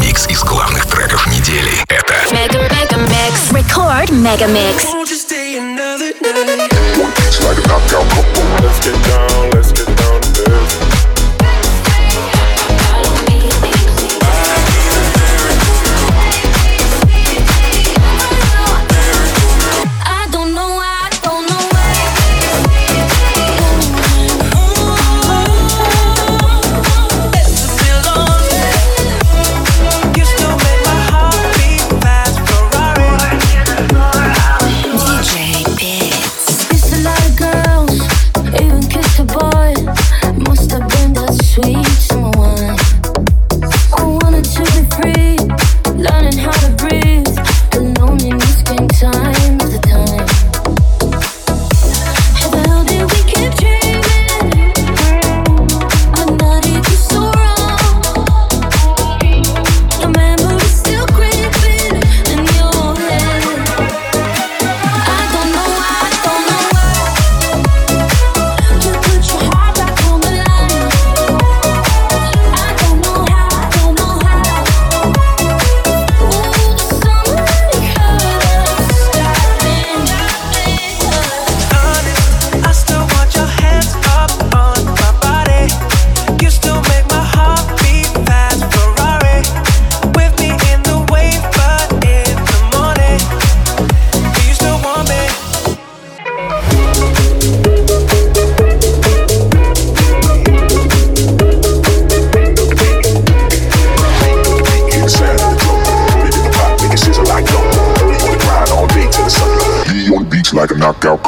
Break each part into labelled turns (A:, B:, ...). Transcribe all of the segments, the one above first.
A: Микс из главных треков недели — это
B: Мега-мега-микс. Рекорд Мега-микс.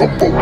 B: Combo.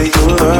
C: way
D: you
C: love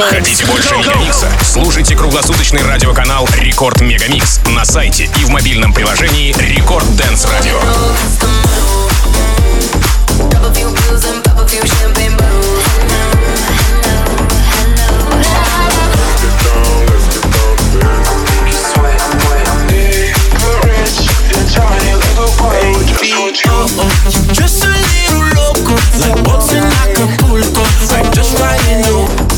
E: Хотите больше Мегамикса? Слушайте круглосуточный радиоканал Рекорд Мегамикс на сайте и в мобильном приложении Рекорд Дэнс Радио.
F: Just a little loco, like boats in Acapulco. I'm just
B: trying to.